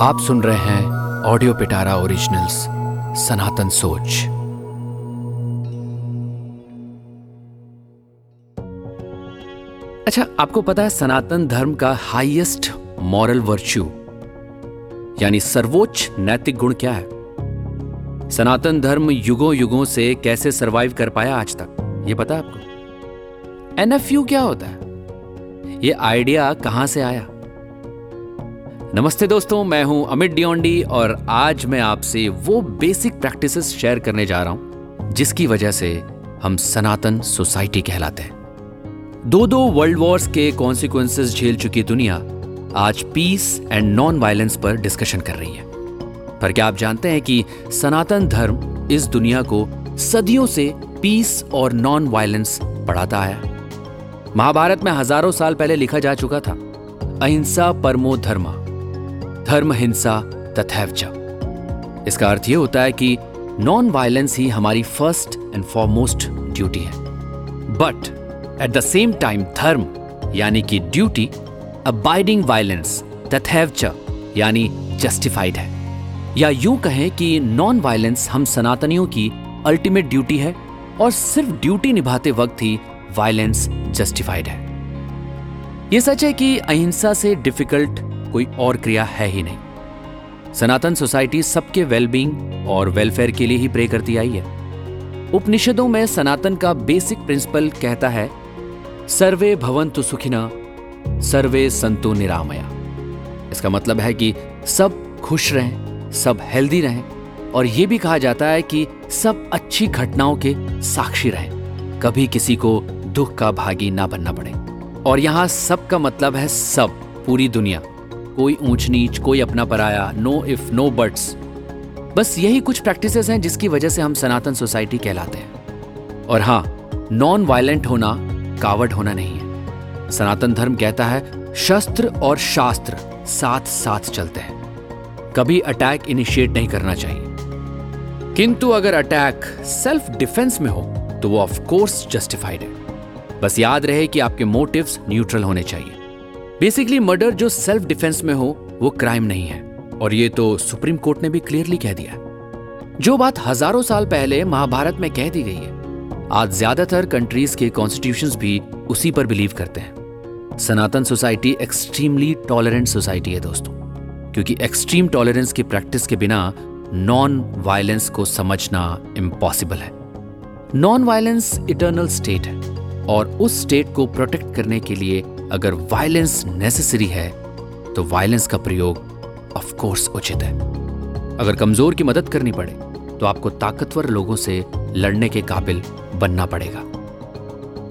आप सुन रहे हैं ऑडियो पिटारा ओरिजिनल्स सनातन सोच अच्छा आपको पता है सनातन धर्म का हाईएस्ट मॉरल वर्च्यू यानी सर्वोच्च नैतिक गुण क्या है? सनातन धर्म युगों युगों से कैसे सरवाइव कर पाया आज तक, ये पता है आपको? एनएफयू क्या होता है? ये आइडिया कहाँ से आया? नमस्ते दोस्तों, मैं हूँ अमित डियोंडी और आज मैं आपसे वो बेसिक प्रैक्टिसेस शेयर करने जा रहा हूँ, जिसकी वजह से हम सनातन सोसाइटी कहलाते हैं। दो दो वर्ल्ड वॉर्स के कॉन्सिक्वेंसेस झेल चुकी दुनिया आज पीस एंड नॉन वायलेंस पर डिस्कशन कर रही है। पर क्या आप जानते हैं कि सनातन धर्म इस दुनिया को सदियों से पीस और नॉन वायलेंस पढ़ाता आया महाभारत में हज़ारों साल पहले लिखा जा चुका था, अहिंसा परमो धर्मा। धर्म, हिंसा, तथैव इसका अर्थ यह होता है कि नॉन वायलेंस ही हमारी फ़र्स्ट एंड फॉरमोस्ट ड्यूटी है। But at the same time धर्म, यानी कि ड्यूटी अबाइडिंग वायलेंस तथैव यानी जस्टिफाइड है। या यूँ कहें कि नॉन वायलेंस हम सनातनियों की अल्टीमेट ड्यूटी है और सिर्फ़ ड्यूटी निभाते वक्त ही वायलेंस जस्टिफाइड है। यह सच है कि अहिंसा से डिफ़िकल्ट कोई और क्रिया है ही नहीं। सनातन सोसाइटी सबके वेलबींग और वेलफेयर के लिए ही प्रे करती आई है। उपनिषदों में सनातन का बेसिक प्रिंसिपल कहता है, सर्वे भवंतु सुखिना, सर्वे संतु निरामया। इसका मतलब है कि सब खुश रहें, सब हेल्दी रहें और यह भी कहा जाता है कि सब अच्छी घटनाओं के साक्षी रहें। कभी किसी को दुख का भागी ना बनना पड़े। और यहाँ सब का मतलब है सब, पूरी दुनिया। कोई ऊंच नीच, कोई अपना पराया नो इफ़ नो बट्स बस यही कुछ प्रैक्टिसेस हैं जिसकी वजह से हम सनातन सोसाइटी कहलाते हैं। और हाँ नॉन वायलेंट होना, कावड़ होना नहीं है। सनातन धर्म कहता है, शस्त्र और शास्त्र साथ साथ चलते हैं। कभी अटैक इनिशिएट नहीं करना चाहिए। किंतु अगर अटैक सेल्फ डिफेंस में हो तो वो ऑफ़ कोर्स जस्टिफाइड है। बस याद रहे कि आपके मोटिव्स न्यूट्रल होने चाहिए। बेसिकली मर्डर जो सेल्फ डिफेंस में हो, वो क्राइम नहीं है। और ये तो सुप्रीम कोर्ट ने भी क्लियरली कह दिया जो बात हज़ारों साल पहले महाभारत में कह दी गई है, आज ज़्यादातर कंट्रीज़ के कॉन्स्टिट्यूशन भी उसी पर बिलीव करते हैं। सनातन सोसाइटी एक्सट्रीमली टॉलरेंट सोसाइटी है दोस्तों। क्योंकि एक्सट्रीम टॉलरेंस की प्रैक्टिस के बिना नॉन वायलेंस को समझना इम्पॉसिबल है। नॉन वायलेंस इटर्नल स्टेट है। और उस स्टेट को प्रोटेक्ट करने के लिए अगर वायलेंस नेसेसरी है तो वायलेंस का प्रयोग ऑफ़ कोर्स उचित है। अगर कमज़ोर की मदद करनी पड़े तो आपको ताकतवर लोगों से लड़ने के काबिल बनना पड़ेगा।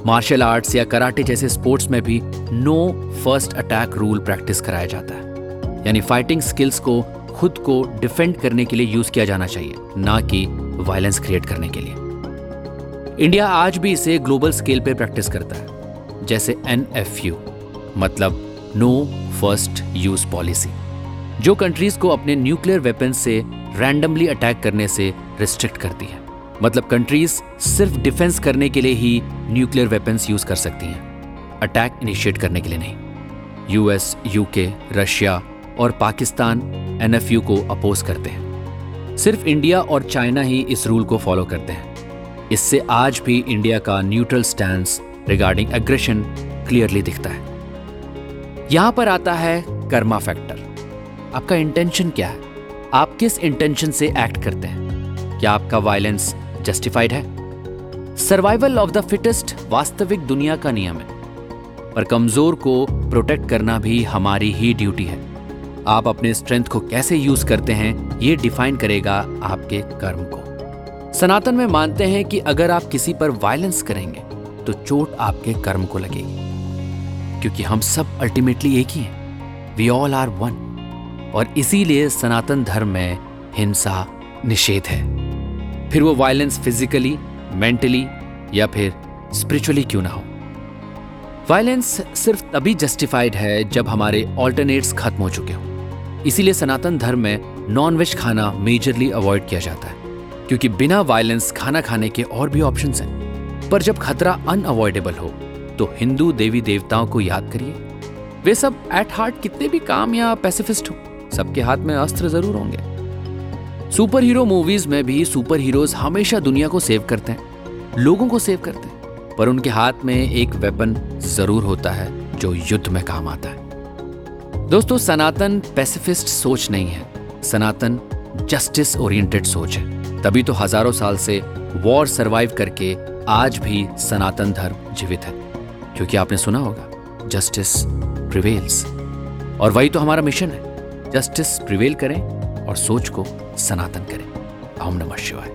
मार्शल आर्ट्स या कराटे जैसे स्पोर्ट्स में भी no first attack rule practice कराया जाता है। यानी फाइटिंग स्किल्स को खुद को डिफेंड करने के लिए यूज़ किया जाना चाहिए, ना कि वायलेंस क्रिएट करने के लिए। इंडिया आज भी इसे ग्लोबल स्केल पे प्रैक्टिस करता है, जैसे एनएफयू मतलब नो फ़र्स्ट यूज़ पॉलिसी जो कंट्रीज़ को अपने न्यूक्लियर वेपन से रैंडमली अटैक करने से रिस्ट्रिक्ट करती है। मतलब कंट्रीज़ सिर्फ़ डिफेंस करने के लिए ही न्यूक्लियर वेपन्स यूज़ कर सकती हैं। अटैक इनिशिएट करने के लिए नहीं। यूएस यूके रशिया और पाकिस्तान एनएफयू को अपोज करते हैं। सिर्फ़ इंडिया और चाइना ही इस रूल को फॉलो करते हैं। इससे आज भी इंडिया का neutral stand regarding aggression clearly दिखता है। यहाँ पर आता है कर्मा फैक्टर। आपका इंटेंशन क्या है? आप किस इंटेंशन से एक्ट करते हैं? क्या आपका वायलेंस जस्टिफाइड है? सर्वाइवल ऑफ़ द फिटेस्ट वास्तविक दुनिया का नियम है। पर कमज़ोर को प्रोटेक्ट करना भी हमारी ही ड्यूटी है। आप अपने स्ट्रेंथ को कैसे यूज़ करते हैं, ये डिफाइन करेगा आपके कर्म को। सनातन में मानते हैं कि अगर आप किसी पर वायलेंस करेंगे तो चोट आपके कर्म को लगेगी। क्योंकि हम सब अल्टीमेटली एक ही हैं। वी ऑल आर वन और इसीलिए सनातन धर्म में हिंसा निषेध है। फिर वो वायलेंस फिजिकली मेंटली या फिर स्पिरिचुअली क्यों ना हो? वायलेंस सिर्फ़ तभी जस्टिफाइड है जब हमारे ऑल्टरनेट्स खत्म हो चुके हों। इसीलिए सनातन धर्म में नॉन वेज खाना मेजरली अवॉइड किया जाता है। क्योंकि बिना वायलेंस खाना खाने के और भी ऑप्शंस हैं। पर जब खतरा अनअवॉइडेबल हो तो हिंदू देवी देवताओं को याद करिए। वे सब एट हार्ट कितने भी काम या पैसिफिस्ट हो, सबके हाथ में अस्त्र ज़रूर होंगे। सुपर हीरो मूवीज़ में भी सुपर हीरोज हमेशा दुनिया को सेव करते हैं, लोगों को सेव करते हैं, पर उनके हाथ में एक वेपन ज़रूर होता है, जो युद्ध में काम आता है। दोस्तों, सनातन पैसिफिस्ट सोच नहीं है, सनातन जस्टिस ओरिएंटेड सोच है। तभी तो हज़ारों साल से वॉर सरवाइव करके आज भी सनातन धर्म जीवित है। क्योंकि आपने सुना होगा जस्टिस प्रिवेल्स और वही तो हमारा मिशन है। जस्टिस प्रिवेल करें और सोच को सनातन करें। ओम नमः शिवाय।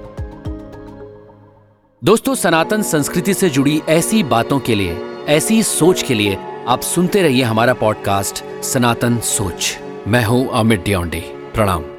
दोस्तों, सनातन संस्कृति से जुड़ी ऐसी बातों के लिए, ऐसी सोच के लिए आप सुनते रहिए हमारा पॉडकास्ट सनातन सोच। मैं हूँ अमित डियोंडे प्रणाम।